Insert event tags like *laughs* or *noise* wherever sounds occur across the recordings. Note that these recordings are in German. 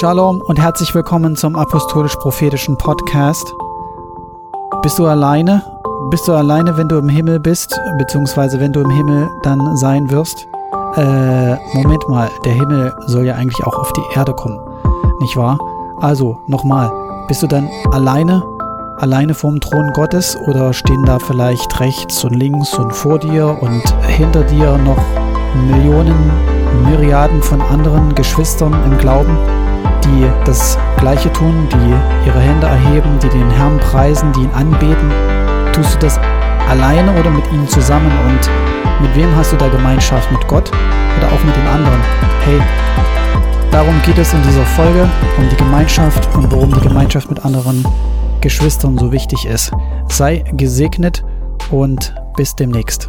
Shalom und herzlich willkommen zum Apostolisch-Prophetischen Podcast. Bist du alleine? Bist du alleine, wenn du im Himmel bist, beziehungsweise wenn du im Himmel dann sein wirst? Äh, Moment mal, der Himmel soll ja eigentlich auch auf die Erde kommen, nicht wahr? Also, nochmal, bist du dann alleine? Alleine vorm Thron Gottes oder stehen da vielleicht rechts und links und vor dir und hinter dir noch Millionen, Myriaden von anderen Geschwistern im Glauben? Die das Gleiche tun, die ihre Hände erheben, die den Herrn preisen, die ihn anbeten? Tust du das alleine oder mit ihnen zusammen? Und mit wem hast du da Gemeinschaft? Mit Gott oder auch mit den anderen? Hey, darum geht es in dieser Folge, um die Gemeinschaft und warum die Gemeinschaft mit anderen Geschwistern so wichtig ist. Sei gesegnet und bis demnächst.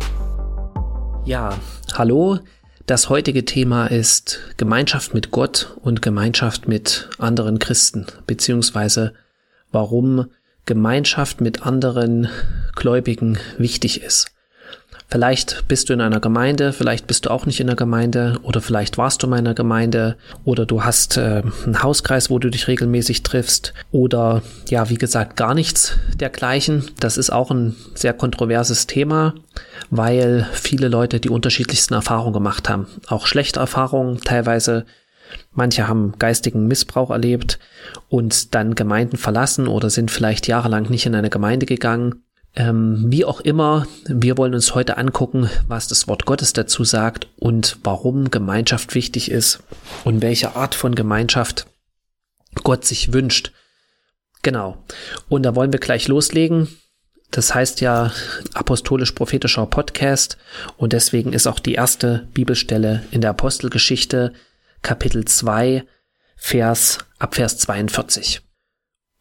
Ja, hallo. Das heutige Thema ist Gemeinschaft mit Gott und Gemeinschaft mit anderen Christen, beziehungsweise warum Gemeinschaft mit anderen Gläubigen wichtig ist. Vielleicht bist du in einer Gemeinde, vielleicht bist du auch nicht in der Gemeinde oder vielleicht warst du in einer Gemeinde oder du hast äh, einen Hauskreis, wo du dich regelmäßig triffst oder ja, wie gesagt, gar nichts dergleichen. Das ist auch ein sehr kontroverses Thema, weil viele Leute die unterschiedlichsten Erfahrungen gemacht haben. Auch schlechte Erfahrungen, teilweise Manche haben geistigen Missbrauch erlebt und dann Gemeinden verlassen oder sind vielleicht jahrelang nicht in eine Gemeinde gegangen ähm, wie auch immer, wir wollen uns heute angucken, was das Wort Gottes dazu sagt und warum Gemeinschaft wichtig ist und welche Art von Gemeinschaft Gott sich wünscht. Genau. Und da wollen wir gleich loslegen. Das heißt ja apostolisch-prophetischer Podcast und deswegen ist auch die erste Bibelstelle in der Apostelgeschichte Kapitel 2 Vers ab Vers 42.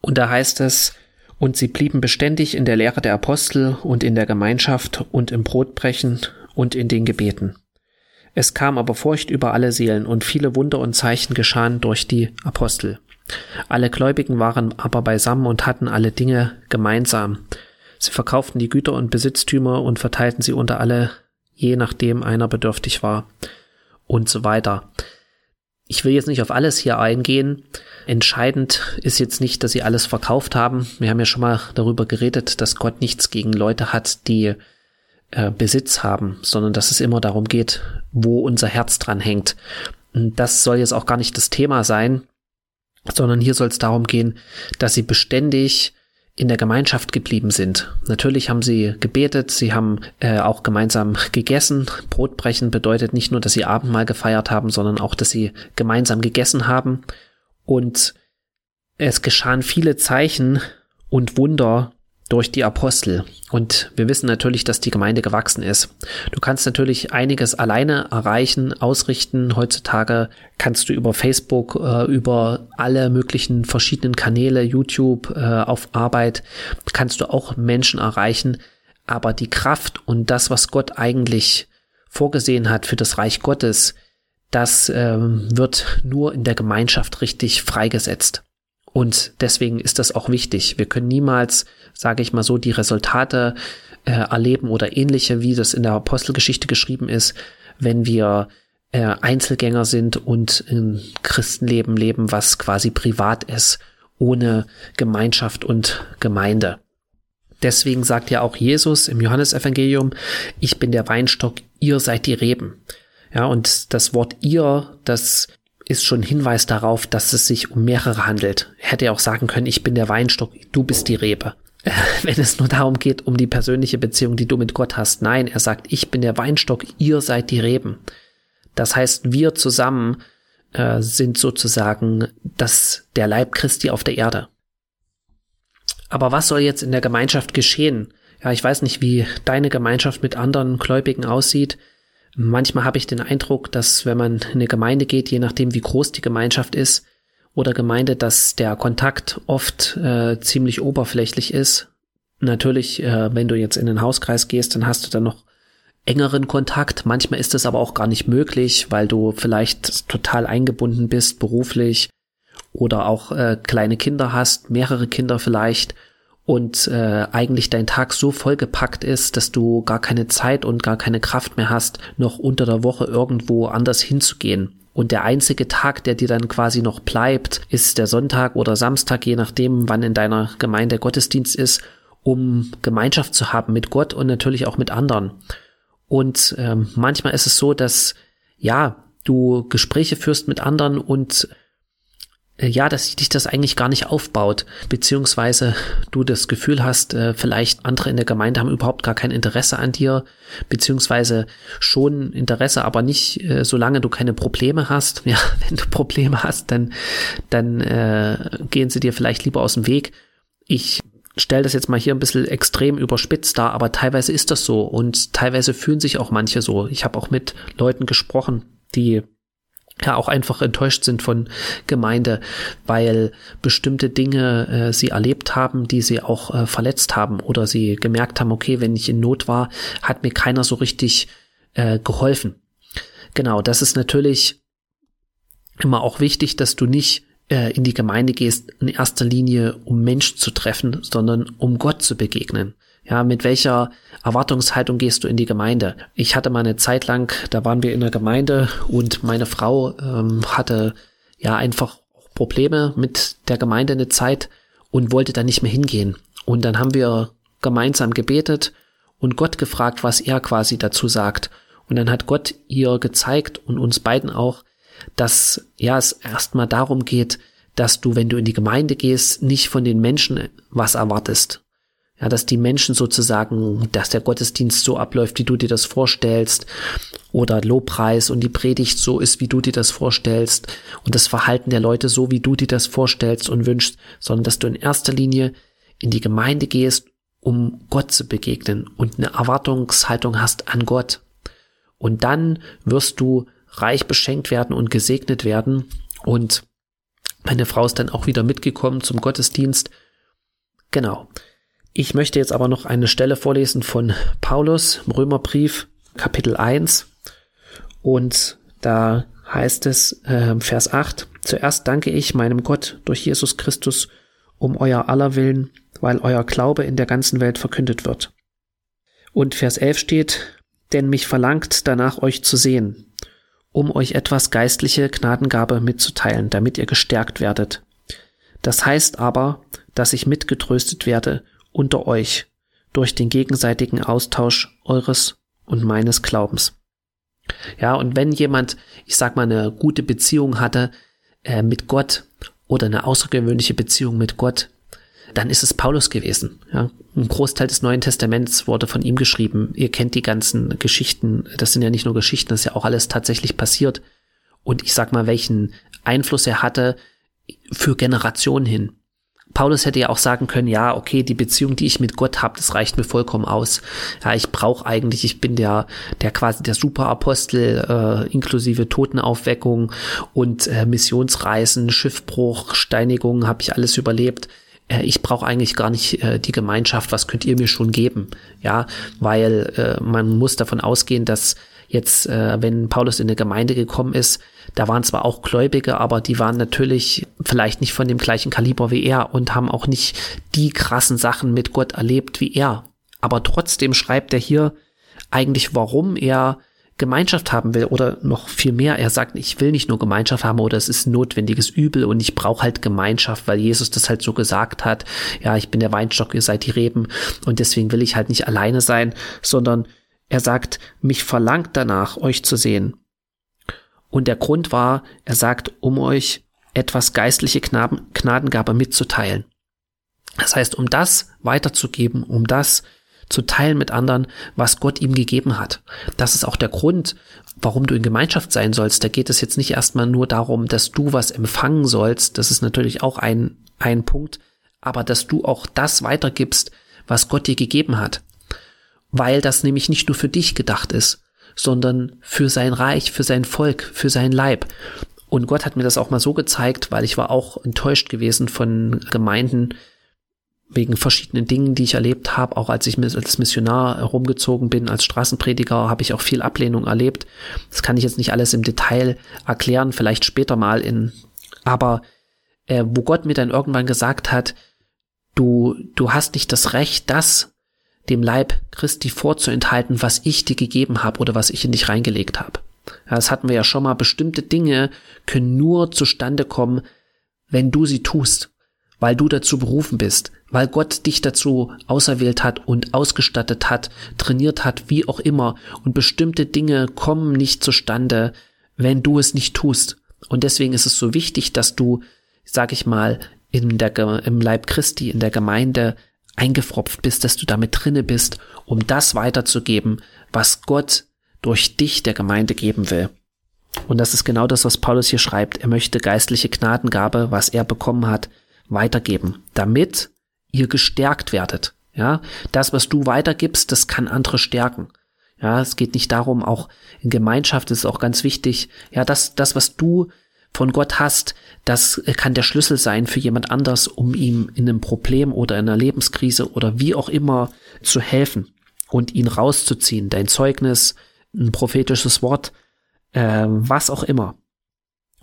Und da heißt es, und sie blieben beständig in der Lehre der Apostel und in der Gemeinschaft und im Brotbrechen und in den Gebeten. Es kam aber Furcht über alle Seelen und viele Wunder und Zeichen geschahen durch die Apostel. Alle Gläubigen waren aber beisammen und hatten alle Dinge gemeinsam. Sie verkauften die Güter und Besitztümer und verteilten sie unter alle, je nachdem einer bedürftig war und so weiter. Ich will jetzt nicht auf alles hier eingehen. Entscheidend ist jetzt nicht, dass sie alles verkauft haben. Wir haben ja schon mal darüber geredet, dass Gott nichts gegen Leute hat, die äh, Besitz haben, sondern dass es immer darum geht, wo unser Herz dran hängt. Und das soll jetzt auch gar nicht das Thema sein, sondern hier soll es darum gehen, dass sie beständig in der Gemeinschaft geblieben sind. Natürlich haben sie gebetet, sie haben äh, auch gemeinsam gegessen. Brotbrechen bedeutet nicht nur, dass sie Abendmahl gefeiert haben, sondern auch, dass sie gemeinsam gegessen haben. Und es geschahen viele Zeichen und Wunder durch die Apostel. Und wir wissen natürlich, dass die Gemeinde gewachsen ist. Du kannst natürlich einiges alleine erreichen, ausrichten. Heutzutage kannst du über Facebook, äh, über alle möglichen verschiedenen Kanäle, YouTube, äh, auf Arbeit, kannst du auch Menschen erreichen. Aber die Kraft und das, was Gott eigentlich vorgesehen hat für das Reich Gottes, das äh, wird nur in der Gemeinschaft richtig freigesetzt. Und deswegen ist das auch wichtig. Wir können niemals, sage ich mal so, die Resultate äh, erleben oder ähnliche, wie das in der Apostelgeschichte geschrieben ist, wenn wir äh, Einzelgänger sind und ein Christenleben leben, was quasi privat ist, ohne Gemeinschaft und Gemeinde. Deswegen sagt ja auch Jesus im Johannesevangelium, ich bin der Weinstock, ihr seid die Reben. Ja, und das Wort ihr, das ist schon Hinweis darauf, dass es sich um mehrere handelt. Er hätte ja auch sagen können, ich bin der Weinstock, du bist die Rebe. *laughs* Wenn es nur darum geht, um die persönliche Beziehung, die du mit Gott hast. Nein, er sagt, ich bin der Weinstock, ihr seid die Reben. Das heißt, wir zusammen äh, sind sozusagen das, der Leib Christi auf der Erde. Aber was soll jetzt in der Gemeinschaft geschehen? Ja, ich weiß nicht, wie deine Gemeinschaft mit anderen Gläubigen aussieht. Manchmal habe ich den Eindruck, dass wenn man in eine Gemeinde geht, je nachdem wie groß die Gemeinschaft ist oder Gemeinde, dass der Kontakt oft äh, ziemlich oberflächlich ist. Natürlich, äh, wenn du jetzt in den Hauskreis gehst, dann hast du dann noch engeren Kontakt. Manchmal ist es aber auch gar nicht möglich, weil du vielleicht total eingebunden bist beruflich oder auch äh, kleine Kinder hast, mehrere Kinder vielleicht und äh, eigentlich dein Tag so vollgepackt ist, dass du gar keine Zeit und gar keine Kraft mehr hast, noch unter der Woche irgendwo anders hinzugehen. und der einzige Tag, der dir dann quasi noch bleibt, ist der Sonntag oder Samstag, je nachdem, wann in deiner Gemeinde Gottesdienst ist, um Gemeinschaft zu haben mit Gott und natürlich auch mit anderen. Und ähm, manchmal ist es so, dass ja, du Gespräche führst mit anderen und ja, dass dich das eigentlich gar nicht aufbaut, beziehungsweise du das Gefühl hast, äh, vielleicht andere in der Gemeinde haben überhaupt gar kein Interesse an dir, beziehungsweise schon Interesse, aber nicht, äh, solange du keine Probleme hast. *laughs* Ja, wenn du Probleme hast, dann, dann äh, gehen sie dir vielleicht lieber aus dem Weg. Ich stelle das jetzt mal hier ein bisschen extrem überspitzt dar, aber teilweise ist das so und teilweise fühlen sich auch manche so. Ich habe auch mit Leuten gesprochen, die ja auch einfach enttäuscht sind von Gemeinde, weil bestimmte Dinge äh, sie erlebt haben, die sie auch äh, verletzt haben oder sie gemerkt haben, okay, wenn ich in Not war, hat mir keiner so richtig äh, geholfen. Genau, das ist natürlich immer auch wichtig, dass du nicht äh, in die Gemeinde gehst, in erster Linie um Mensch zu treffen, sondern um Gott zu begegnen. Ja, mit welcher Erwartungshaltung gehst du in die Gemeinde? Ich hatte mal eine Zeit lang, da waren wir in der Gemeinde und meine Frau ähm, hatte ja einfach Probleme mit der Gemeinde eine Zeit und wollte da nicht mehr hingehen. Und dann haben wir gemeinsam gebetet und Gott gefragt, was er quasi dazu sagt. Und dann hat Gott ihr gezeigt und uns beiden auch, dass ja es erstmal darum geht, dass du, wenn du in die Gemeinde gehst, nicht von den Menschen was erwartest, ja, dass die Menschen sozusagen, dass der Gottesdienst so abläuft, wie du dir das vorstellst, oder Lobpreis und die Predigt so ist, wie du dir das vorstellst, und das Verhalten der Leute so, wie du dir das vorstellst und wünschst, sondern dass du in erster Linie in die Gemeinde gehst, um Gott zu begegnen und eine Erwartungshaltung hast an Gott. Und dann wirst du reich beschenkt werden und gesegnet werden. Und meine Frau ist dann auch wieder mitgekommen zum Gottesdienst. Genau. Ich möchte jetzt aber noch eine Stelle vorlesen von Paulus Römerbrief, Kapitel 1. Und da heißt es, äh, Vers 8, Zuerst danke ich meinem Gott durch Jesus Christus um euer aller Willen, weil euer Glaube in der ganzen Welt verkündet wird. Und Vers 11 steht, denn mich verlangt danach euch zu sehen, um euch etwas geistliche Gnadengabe mitzuteilen, damit ihr gestärkt werdet. Das heißt aber, dass ich mitgetröstet werde unter euch durch den gegenseitigen Austausch eures und meines Glaubens. Ja, und wenn jemand, ich sag mal, eine gute Beziehung hatte äh, mit Gott oder eine außergewöhnliche Beziehung mit Gott, dann ist es Paulus gewesen. Ja, ein Großteil des Neuen Testaments wurde von ihm geschrieben. Ihr kennt die ganzen Geschichten. Das sind ja nicht nur Geschichten, das ist ja auch alles tatsächlich passiert. Und ich sag mal, welchen Einfluss er hatte für Generationen hin. Paulus hätte ja auch sagen können, ja, okay, die Beziehung, die ich mit Gott habe, das reicht mir vollkommen aus. Ja, ich brauche eigentlich, ich bin der, der quasi der Superapostel, äh, inklusive Totenaufweckung und äh, Missionsreisen, Schiffbruch, Steinigung, habe ich alles überlebt. Äh, ich brauche eigentlich gar nicht äh, die Gemeinschaft, was könnt ihr mir schon geben? Ja, weil äh, man muss davon ausgehen, dass jetzt, äh, wenn Paulus in eine Gemeinde gekommen ist, da waren zwar auch Gläubige, aber die waren natürlich vielleicht nicht von dem gleichen Kaliber wie er und haben auch nicht die krassen Sachen mit Gott erlebt wie er. Aber trotzdem schreibt er hier eigentlich, warum er Gemeinschaft haben will oder noch viel mehr. Er sagt, ich will nicht nur Gemeinschaft haben oder es ist notwendiges Übel und ich brauche halt Gemeinschaft, weil Jesus das halt so gesagt hat. Ja, ich bin der Weinstock, ihr seid die Reben und deswegen will ich halt nicht alleine sein, sondern er sagt, mich verlangt danach, euch zu sehen. Und der Grund war, er sagt, um euch etwas geistliche Gnadengabe mitzuteilen. Das heißt, um das weiterzugeben, um das zu teilen mit anderen, was Gott ihm gegeben hat. Das ist auch der Grund, warum du in Gemeinschaft sein sollst. Da geht es jetzt nicht erstmal nur darum, dass du was empfangen sollst. Das ist natürlich auch ein, ein Punkt. Aber dass du auch das weitergibst, was Gott dir gegeben hat weil das nämlich nicht nur für dich gedacht ist, sondern für sein Reich, für sein Volk, für sein Leib. Und Gott hat mir das auch mal so gezeigt, weil ich war auch enttäuscht gewesen von Gemeinden wegen verschiedenen Dingen, die ich erlebt habe. Auch als ich als Missionar herumgezogen bin, als Straßenprediger, habe ich auch viel Ablehnung erlebt. Das kann ich jetzt nicht alles im Detail erklären, vielleicht später mal in. Aber äh, wo Gott mir dann irgendwann gesagt hat, du du hast nicht das Recht, das dem Leib Christi vorzuenthalten, was ich dir gegeben habe oder was ich in dich reingelegt habe. Das hatten wir ja schon mal. Bestimmte Dinge können nur zustande kommen, wenn du sie tust, weil du dazu berufen bist, weil Gott dich dazu auserwählt hat und ausgestattet hat, trainiert hat, wie auch immer. Und bestimmte Dinge kommen nicht zustande, wenn du es nicht tust. Und deswegen ist es so wichtig, dass du, sag ich mal, in der, im Leib Christi, in der Gemeinde eingefropft bist, dass du damit drinne bist, um das weiterzugeben, was Gott durch dich der Gemeinde geben will. Und das ist genau das, was Paulus hier schreibt. Er möchte geistliche Gnadengabe, was er bekommen hat, weitergeben, damit ihr gestärkt werdet. Ja, das, was du weitergibst, das kann andere stärken. Ja, es geht nicht darum, auch in Gemeinschaft ist es auch ganz wichtig. Ja, das, das, was du von Gott hast, das kann der Schlüssel sein für jemand anders, um ihm in einem Problem oder in einer Lebenskrise oder wie auch immer zu helfen und ihn rauszuziehen. Dein Zeugnis, ein prophetisches Wort, äh, was auch immer.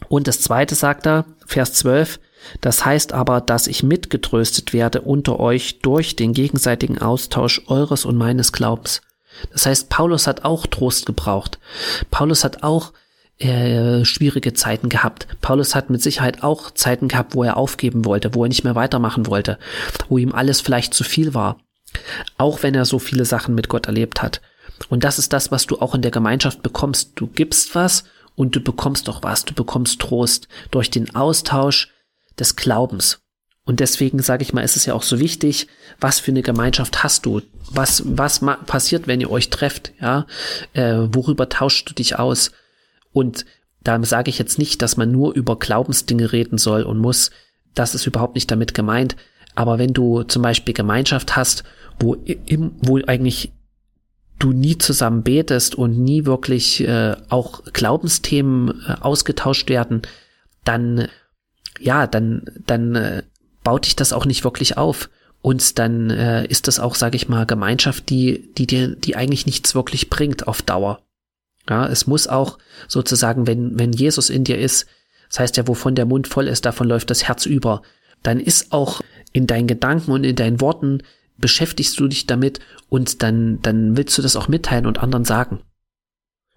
Und das zweite sagt er, Vers 12, das heißt aber, dass ich mitgetröstet werde unter euch durch den gegenseitigen Austausch eures und meines Glaubens. Das heißt, Paulus hat auch Trost gebraucht. Paulus hat auch äh, schwierige Zeiten gehabt. Paulus hat mit Sicherheit auch Zeiten gehabt, wo er aufgeben wollte, wo er nicht mehr weitermachen wollte, wo ihm alles vielleicht zu viel war. Auch wenn er so viele Sachen mit Gott erlebt hat. Und das ist das, was du auch in der Gemeinschaft bekommst. Du gibst was und du bekommst auch was. Du bekommst Trost durch den Austausch des Glaubens. Und deswegen sage ich mal, ist es ja auch so wichtig, was für eine Gemeinschaft hast du? Was, was passiert, wenn ihr euch trefft? Ja, äh, worüber tauschst du dich aus? Und da sage ich jetzt nicht, dass man nur über Glaubensdinge reden soll und muss. Das ist überhaupt nicht damit gemeint. Aber wenn du zum Beispiel Gemeinschaft hast, wo, im, wo eigentlich du nie zusammen betest und nie wirklich äh, auch Glaubensthemen äh, ausgetauscht werden, dann ja, dann dann äh, baut dich das auch nicht wirklich auf und dann äh, ist das auch, sage ich mal, Gemeinschaft, die die dir die eigentlich nichts wirklich bringt auf Dauer. Ja, es muss auch sozusagen, wenn wenn Jesus in dir ist, das heißt ja, wovon der Mund voll ist, davon läuft das Herz über, dann ist auch in deinen Gedanken und in deinen Worten beschäftigst du dich damit und dann, dann willst du das auch mitteilen und anderen sagen.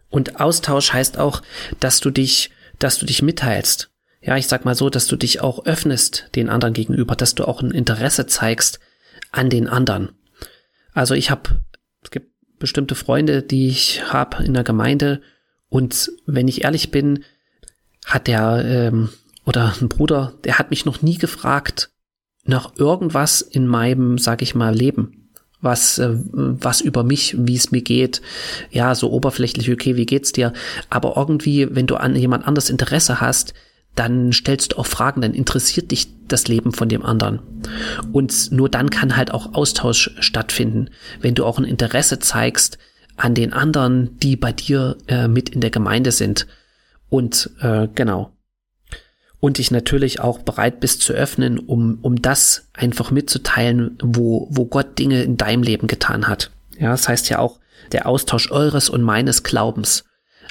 Und Austausch heißt auch, dass du dich, dass du dich mitteilst. Ja, ich sag mal so, dass du dich auch öffnest den anderen gegenüber, dass du auch ein Interesse zeigst an den anderen. Also ich habe, es gibt bestimmte Freunde, die ich habe in der Gemeinde und wenn ich ehrlich bin, hat der ähm, oder ein Bruder, der hat mich noch nie gefragt, nach irgendwas in meinem, sag ich mal, Leben. Was, äh, was über mich, wie es mir geht. Ja, so oberflächlich, okay, wie geht's dir? Aber irgendwie, wenn du an jemand anders Interesse hast, dann stellst du auch Fragen, dann interessiert dich das Leben von dem anderen. Und nur dann kann halt auch Austausch stattfinden, wenn du auch ein Interesse zeigst an den anderen, die bei dir äh, mit in der Gemeinde sind. Und äh, genau und dich natürlich auch bereit bist zu öffnen, um, um das einfach mitzuteilen, wo, wo Gott Dinge in deinem Leben getan hat. Ja, das heißt ja auch der Austausch eures und meines Glaubens.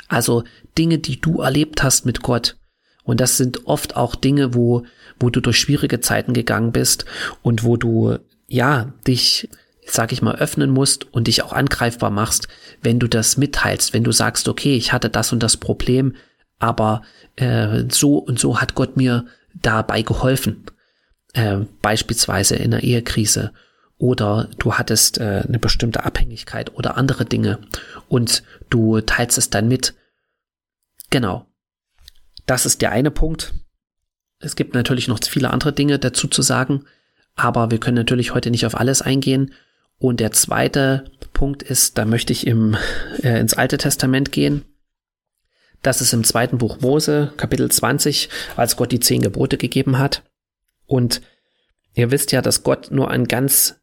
Also Dinge, die du erlebt hast mit Gott. Und das sind oft auch Dinge, wo, wo du durch schwierige Zeiten gegangen bist und wo du, ja, dich, sag ich mal, öffnen musst und dich auch angreifbar machst, wenn du das mitteilst, wenn du sagst, okay, ich hatte das und das Problem, aber äh, so und so hat Gott mir dabei geholfen. Äh, beispielsweise in einer Ehekrise oder du hattest äh, eine bestimmte Abhängigkeit oder andere Dinge und du teilst es dann mit. Genau. Das ist der eine Punkt. Es gibt natürlich noch viele andere Dinge dazu zu sagen, aber wir können natürlich heute nicht auf alles eingehen. Und der zweite Punkt ist, da möchte ich im, *laughs* äh, ins Alte Testament gehen. Das ist im zweiten Buch Mose, Kapitel 20, als Gott die zehn Gebote gegeben hat. Und ihr wisst ja, dass Gott nur an ganz,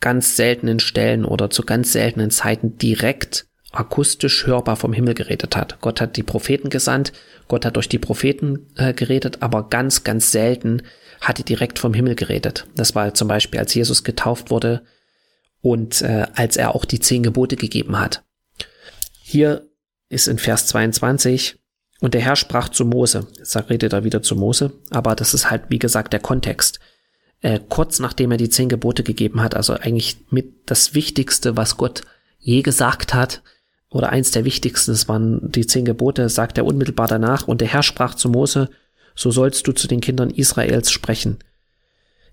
ganz seltenen Stellen oder zu ganz seltenen Zeiten direkt akustisch hörbar vom Himmel geredet hat. Gott hat die Propheten gesandt, Gott hat durch die Propheten äh, geredet, aber ganz, ganz selten hat er direkt vom Himmel geredet. Das war zum Beispiel, als Jesus getauft wurde und äh, als er auch die zehn Gebote gegeben hat. Hier ist in Vers 22. Und der Herr sprach zu Mose. Jetzt redet er wieder zu Mose, aber das ist halt, wie gesagt, der Kontext. Äh, kurz nachdem er die zehn Gebote gegeben hat, also eigentlich mit das Wichtigste, was Gott je gesagt hat, oder eins der wichtigsten, das waren die zehn Gebote, sagt er unmittelbar danach, und der Herr sprach zu Mose, so sollst du zu den Kindern Israels sprechen.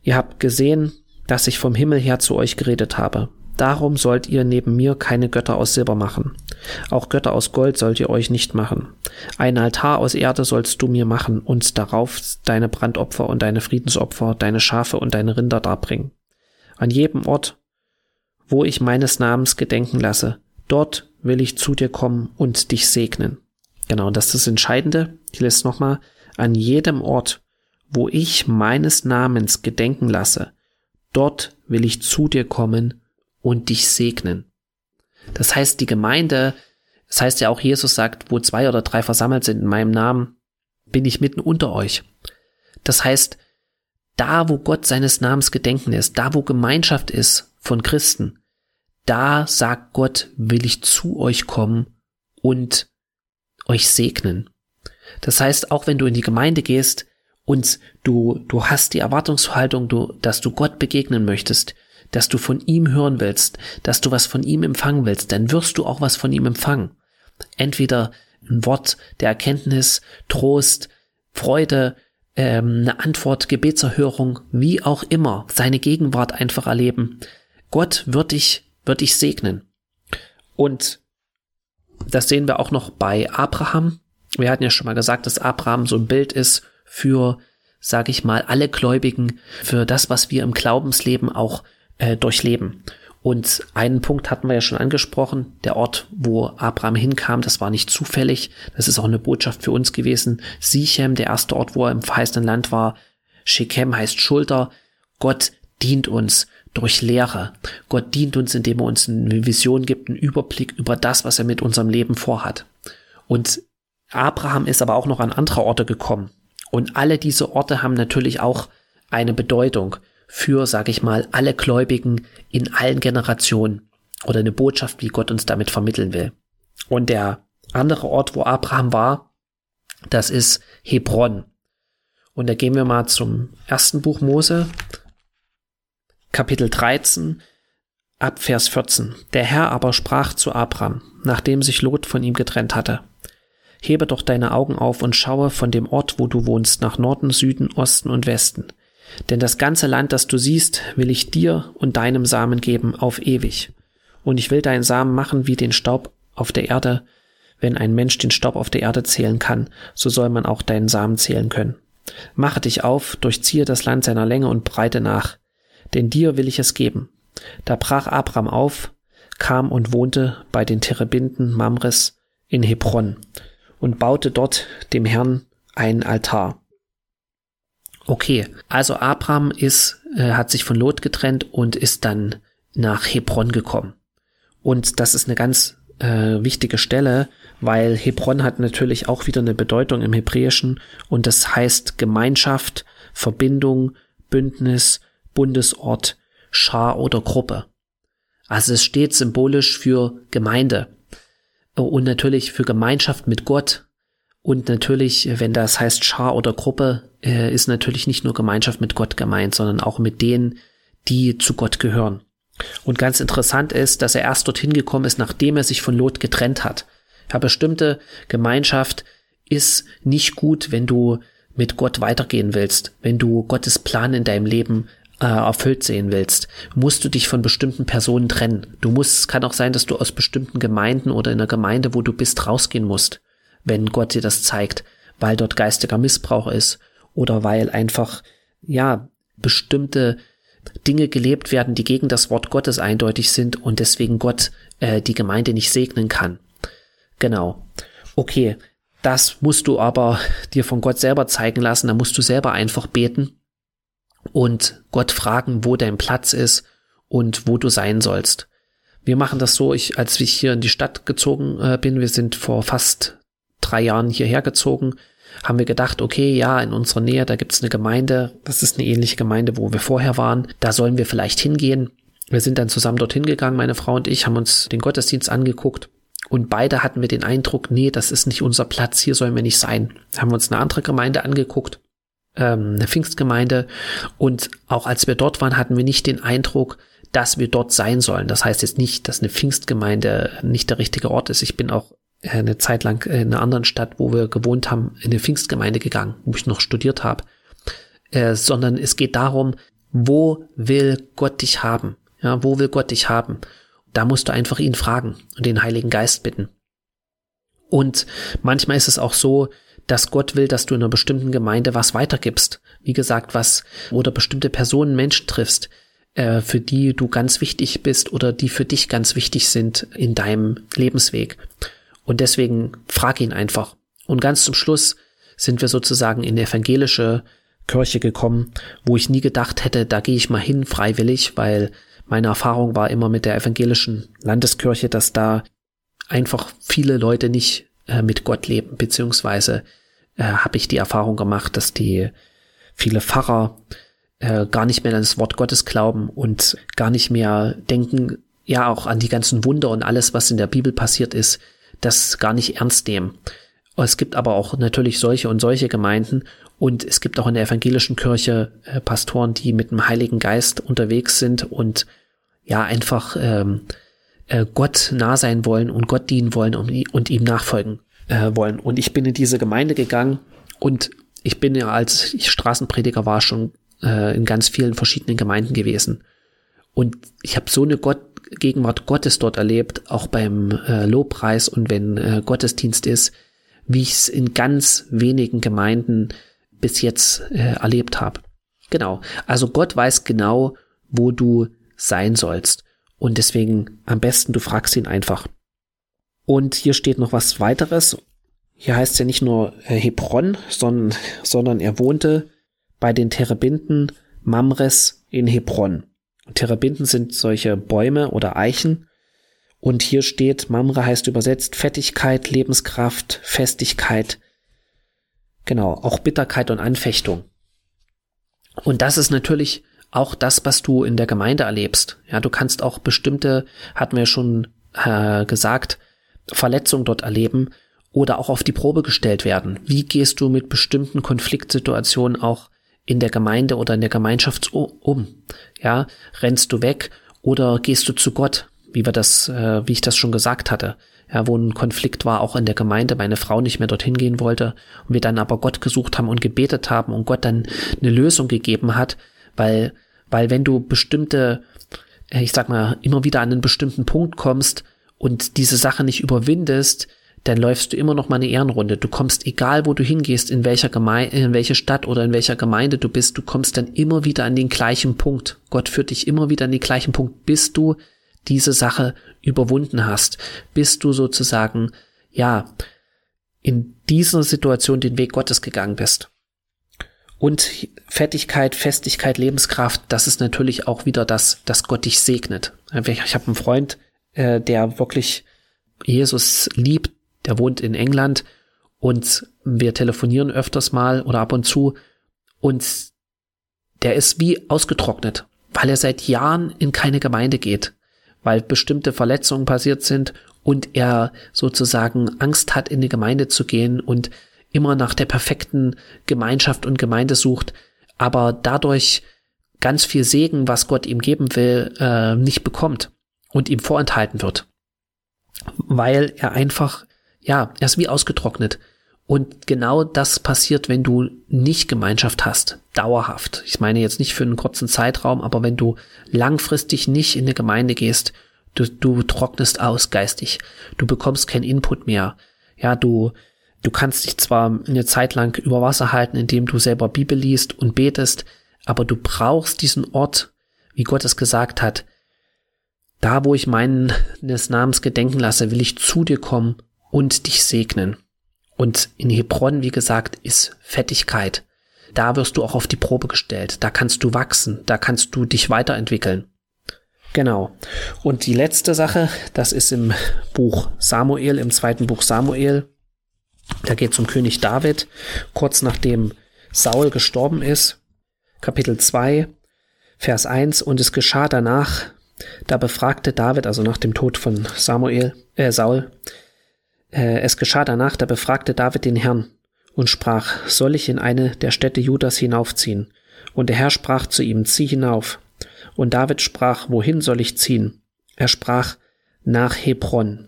Ihr habt gesehen, dass ich vom Himmel her zu euch geredet habe. Darum sollt ihr neben mir keine Götter aus Silber machen. Auch Götter aus Gold sollt ihr euch nicht machen. Ein Altar aus Erde sollst du mir machen und darauf deine Brandopfer und deine Friedensopfer, deine Schafe und deine Rinder darbringen. An jedem Ort, wo ich meines Namens gedenken lasse, dort will ich zu dir kommen und dich segnen. Genau, das ist das Entscheidende. Ich lese nochmal. An jedem Ort, wo ich meines Namens gedenken lasse, dort will ich zu dir kommen und dich segnen. Das heißt, die Gemeinde, das heißt ja auch, Jesus sagt, wo zwei oder drei versammelt sind in meinem Namen, bin ich mitten unter euch. Das heißt, da wo Gott seines Namens gedenken ist, da wo Gemeinschaft ist von Christen, da sagt Gott, will ich zu euch kommen und euch segnen. Das heißt, auch wenn du in die Gemeinde gehst und du, du hast die Erwartungshaltung, du, dass du Gott begegnen möchtest, dass du von ihm hören willst, dass du was von ihm empfangen willst, dann wirst du auch was von ihm empfangen. Entweder ein Wort der Erkenntnis, Trost, Freude, ähm, eine Antwort, Gebetserhörung, wie auch immer, seine Gegenwart einfach erleben. Gott wird dich, wird dich segnen. Und das sehen wir auch noch bei Abraham. Wir hatten ja schon mal gesagt, dass Abraham so ein Bild ist für, sage ich mal, alle Gläubigen, für das, was wir im Glaubensleben auch äh, durchleben. Und einen Punkt hatten wir ja schon angesprochen, der Ort, wo Abraham hinkam, das war nicht zufällig, das ist auch eine Botschaft für uns gewesen. Sichem, der erste Ort, wo er im verheißenen Land war, Shechem heißt Schulter, Gott dient uns durch Lehre. Gott dient uns, indem er uns eine Vision gibt, einen Überblick über das, was er mit unserem Leben vorhat. Und Abraham ist aber auch noch an andere Orte gekommen. Und alle diese Orte haben natürlich auch eine Bedeutung für, sag ich mal, alle Gläubigen in allen Generationen oder eine Botschaft, wie Gott uns damit vermitteln will. Und der andere Ort, wo Abraham war, das ist Hebron. Und da gehen wir mal zum ersten Buch Mose, Kapitel 13, ab Vers 14. Der Herr aber sprach zu Abraham, nachdem sich Lot von ihm getrennt hatte. Hebe doch deine Augen auf und schaue von dem Ort, wo du wohnst, nach Norden, Süden, Osten und Westen. Denn das ganze Land, das du siehst, will ich dir und deinem Samen geben auf ewig. Und ich will deinen Samen machen wie den Staub auf der Erde. Wenn ein Mensch den Staub auf der Erde zählen kann, so soll man auch deinen Samen zählen können. Mache dich auf, durchziehe das Land seiner Länge und Breite nach, denn dir will ich es geben. Da brach Abraham auf, kam und wohnte bei den Terebinden Mamres in Hebron und baute dort dem Herrn einen Altar. Okay, also Abraham ist, äh, hat sich von Lot getrennt und ist dann nach Hebron gekommen. Und das ist eine ganz äh, wichtige Stelle, weil Hebron hat natürlich auch wieder eine Bedeutung im Hebräischen und das heißt Gemeinschaft, Verbindung, Bündnis, Bundesort, Schar oder Gruppe. Also es steht symbolisch für Gemeinde und natürlich für Gemeinschaft mit Gott, und natürlich, wenn das heißt Schar oder Gruppe, äh, ist natürlich nicht nur Gemeinschaft mit Gott gemeint, sondern auch mit denen, die zu Gott gehören. Und ganz interessant ist, dass er erst dorthin gekommen ist, nachdem er sich von Lot getrennt hat. Ja, bestimmte Gemeinschaft ist nicht gut, wenn du mit Gott weitergehen willst, wenn du Gottes Plan in deinem Leben äh, erfüllt sehen willst, musst du dich von bestimmten Personen trennen. Du musst, es kann auch sein, dass du aus bestimmten Gemeinden oder in der Gemeinde, wo du bist, rausgehen musst wenn Gott dir das zeigt, weil dort geistiger Missbrauch ist oder weil einfach, ja, bestimmte Dinge gelebt werden, die gegen das Wort Gottes eindeutig sind und deswegen Gott äh, die Gemeinde nicht segnen kann. Genau. Okay, das musst du aber dir von Gott selber zeigen lassen, da musst du selber einfach beten und Gott fragen, wo dein Platz ist und wo du sein sollst. Wir machen das so, ich, als ich hier in die Stadt gezogen äh, bin, wir sind vor fast drei Jahren hierher gezogen, haben wir gedacht, okay, ja, in unserer Nähe, da gibt's eine Gemeinde, das ist eine ähnliche Gemeinde, wo wir vorher waren, da sollen wir vielleicht hingehen. Wir sind dann zusammen dorthin gegangen, meine Frau und ich, haben uns den Gottesdienst angeguckt und beide hatten wir den Eindruck, nee, das ist nicht unser Platz, hier sollen wir nicht sein. Haben wir uns eine andere Gemeinde angeguckt, ähm, eine Pfingstgemeinde und auch als wir dort waren, hatten wir nicht den Eindruck, dass wir dort sein sollen. Das heißt jetzt nicht, dass eine Pfingstgemeinde nicht der richtige Ort ist. Ich bin auch äh, eine Zeit lang in einer anderen Stadt, wo wir gewohnt haben, in eine Pfingstgemeinde gegangen, wo ich noch studiert habe. Äh, sondern es geht darum, wo will Gott dich haben? Ja, wo will Gott dich haben? Da musst du einfach ihn fragen und den Heiligen Geist bitten. Und manchmal ist es auch so, dass Gott will, dass du in einer bestimmten Gemeinde was weitergibst. Wie gesagt, was oder bestimmte Personen, Menschen triffst, äh, für die du ganz wichtig bist oder die für dich ganz wichtig sind in deinem Lebensweg. Und deswegen frag ihn einfach. Und ganz zum Schluss sind wir sozusagen in die evangelische Kirche gekommen, wo ich nie gedacht hätte, da gehe ich mal hin freiwillig, weil meine Erfahrung war immer mit der evangelischen Landeskirche, dass da einfach viele Leute nicht äh, mit Gott leben, beziehungsweise äh, habe ich die Erfahrung gemacht, dass die viele Pfarrer äh, gar nicht mehr an das Wort Gottes glauben und gar nicht mehr denken, ja auch an die ganzen Wunder und alles, was in der Bibel passiert ist, das gar nicht ernst nehmen. Es gibt aber auch natürlich solche und solche Gemeinden und es gibt auch in der evangelischen Kirche äh, Pastoren, die mit dem Heiligen Geist unterwegs sind und ja einfach ähm, äh, Gott nah sein wollen und Gott dienen wollen und, und ihm nachfolgen äh, wollen. Und ich bin in diese Gemeinde gegangen und ich bin ja, als ich Straßenprediger war, schon äh, in ganz vielen verschiedenen Gemeinden gewesen. Und ich habe so eine Gott Gegenwart Gottes dort erlebt, auch beim äh, Lobpreis und wenn äh, Gottesdienst ist, wie ich es in ganz wenigen Gemeinden bis jetzt äh, erlebt habe. Genau. Also Gott weiß genau, wo du sein sollst. Und deswegen am besten, du fragst ihn einfach. Und hier steht noch was weiteres. Hier heißt es ja nicht nur äh, Hebron, sondern, sondern er wohnte bei den Terebinden Mamres in Hebron. Terebinden sind solche Bäume oder Eichen. Und hier steht, Mamre heißt übersetzt Fettigkeit, Lebenskraft, Festigkeit. Genau, auch Bitterkeit und Anfechtung. Und das ist natürlich auch das, was du in der Gemeinde erlebst. Ja, du kannst auch bestimmte, hatten wir schon äh, gesagt, Verletzungen dort erleben oder auch auf die Probe gestellt werden. Wie gehst du mit bestimmten Konfliktsituationen auch in der Gemeinde oder in der Gemeinschaft um? Ja, rennst du weg oder gehst du zu Gott, wie wir das, äh, wie ich das schon gesagt hatte? Ja, wo ein Konflikt war, auch in der Gemeinde, meine Frau nicht mehr dorthin gehen wollte und wir dann aber Gott gesucht haben und gebetet haben und Gott dann eine Lösung gegeben hat, weil, weil wenn du bestimmte, äh, ich sag mal, immer wieder an einen bestimmten Punkt kommst und diese Sache nicht überwindest, dann läufst du immer noch mal eine Ehrenrunde. Du kommst, egal wo du hingehst, in welcher Gemeinde, in welche Stadt oder in welcher Gemeinde du bist, du kommst dann immer wieder an den gleichen Punkt. Gott führt dich immer wieder an den gleichen Punkt, bis du diese Sache überwunden hast, bis du sozusagen, ja, in dieser Situation den Weg Gottes gegangen bist. Und Fettigkeit, Festigkeit, Lebenskraft, das ist natürlich auch wieder das, dass Gott dich segnet. Ich habe einen Freund, äh, der wirklich Jesus liebt, der wohnt in England und wir telefonieren öfters mal oder ab und zu und der ist wie ausgetrocknet, weil er seit Jahren in keine Gemeinde geht, weil bestimmte Verletzungen passiert sind und er sozusagen Angst hat, in die Gemeinde zu gehen und immer nach der perfekten Gemeinschaft und Gemeinde sucht, aber dadurch ganz viel Segen, was Gott ihm geben will, äh, nicht bekommt und ihm vorenthalten wird. Weil er einfach, ja, er ist wie ausgetrocknet. Und genau das passiert, wenn du nicht Gemeinschaft hast, dauerhaft. Ich meine jetzt nicht für einen kurzen Zeitraum, aber wenn du langfristig nicht in eine Gemeinde gehst, du, du trocknest aus geistig. Du bekommst keinen Input mehr. Ja, du, Du kannst dich zwar eine Zeit lang über Wasser halten, indem du selber Bibel liest und betest, aber du brauchst diesen Ort, wie Gott es gesagt hat. Da, wo ich meines Namens gedenken lasse, will ich zu dir kommen und dich segnen. Und in Hebron, wie gesagt, ist Fettigkeit. Da wirst du auch auf die Probe gestellt. Da kannst du wachsen. Da kannst du dich weiterentwickeln. Genau. Und die letzte Sache, das ist im Buch Samuel, im zweiten Buch Samuel, da geht es um König David, kurz nachdem Saul gestorben ist. Kapitel 2, Vers 1. Und es geschah danach, da befragte David, also nach dem Tod von Samuel, äh, Saul, äh, es geschah danach, da befragte David den Herrn und sprach, soll ich in eine der Städte Judas hinaufziehen? Und der Herr sprach zu ihm, zieh hinauf. Und David sprach, wohin soll ich ziehen? Er sprach, nach Hebron.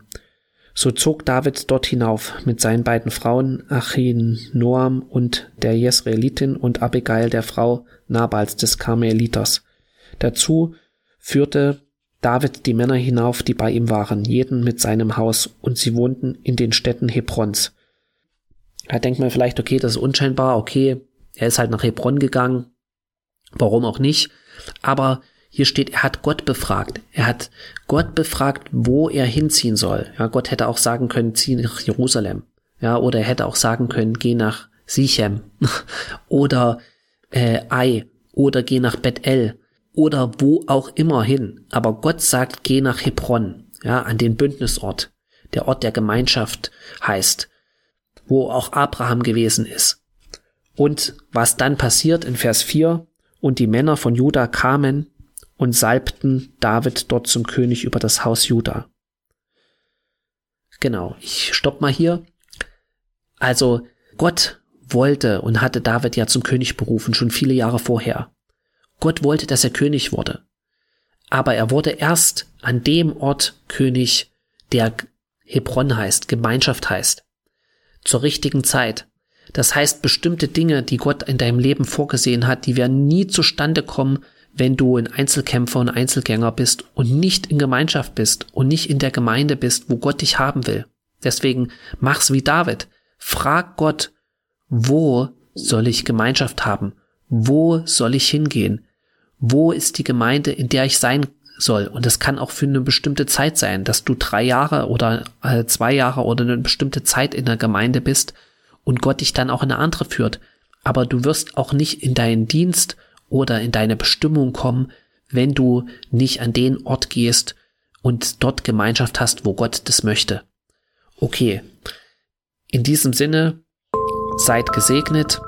So zog David dort hinauf mit seinen beiden Frauen Achin Noam und der Jesraelitin und Abigail der Frau Nabals des Karmeliters. Dazu führte David die Männer hinauf, die bei ihm waren, jeden mit seinem Haus, und sie wohnten in den Städten Hebrons. Da denkt man vielleicht, okay, das ist unscheinbar, okay, er ist halt nach Hebron gegangen, warum auch nicht, aber hier steht, er hat Gott befragt. Er hat Gott befragt, wo er hinziehen soll. Ja, Gott hätte auch sagen können, zieh nach Jerusalem. Ja, oder er hätte auch sagen können, geh nach Sichem. *laughs* oder äh, Ai. Oder geh nach Bethel. Oder wo auch immer hin. Aber Gott sagt, geh nach Hebron. Ja, an den Bündnisort. Der Ort der Gemeinschaft heißt. Wo auch Abraham gewesen ist. Und was dann passiert in Vers 4, und die Männer von Juda kamen und salbten David dort zum König über das Haus Juda. Genau, ich stopp mal hier. Also Gott wollte und hatte David ja zum König berufen, schon viele Jahre vorher. Gott wollte, dass er König wurde. Aber er wurde erst an dem Ort König, der Hebron heißt, Gemeinschaft heißt. Zur richtigen Zeit. Das heißt, bestimmte Dinge, die Gott in deinem Leben vorgesehen hat, die werden nie zustande kommen, wenn du ein Einzelkämpfer und Einzelgänger bist und nicht in Gemeinschaft bist und nicht in der Gemeinde bist, wo Gott dich haben will. Deswegen mach's wie David. Frag Gott, wo soll ich Gemeinschaft haben? Wo soll ich hingehen? Wo ist die Gemeinde, in der ich sein soll? Und es kann auch für eine bestimmte Zeit sein, dass du drei Jahre oder äh, zwei Jahre oder eine bestimmte Zeit in der Gemeinde bist und Gott dich dann auch in eine andere führt. Aber du wirst auch nicht in deinen Dienst oder in deine Bestimmung kommen, wenn du nicht an den Ort gehst und dort Gemeinschaft hast, wo Gott das möchte. Okay, in diesem Sinne, seid gesegnet.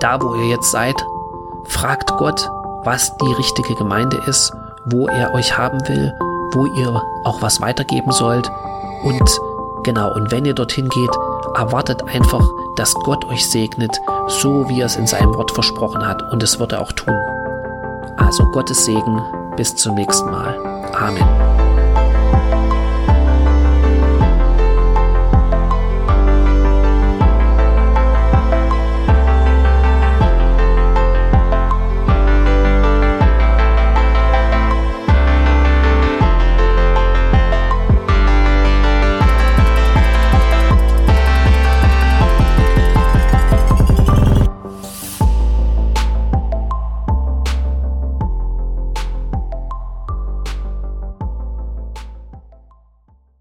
Da, wo ihr jetzt seid, fragt Gott, was die richtige Gemeinde ist, wo er euch haben will, wo ihr auch was weitergeben sollt. Und genau, und wenn ihr dorthin geht, erwartet einfach, dass Gott euch segnet, so wie er es in seinem Wort versprochen hat, und es wird er auch tun. Also Gottes Segen, bis zum nächsten Mal. Amen.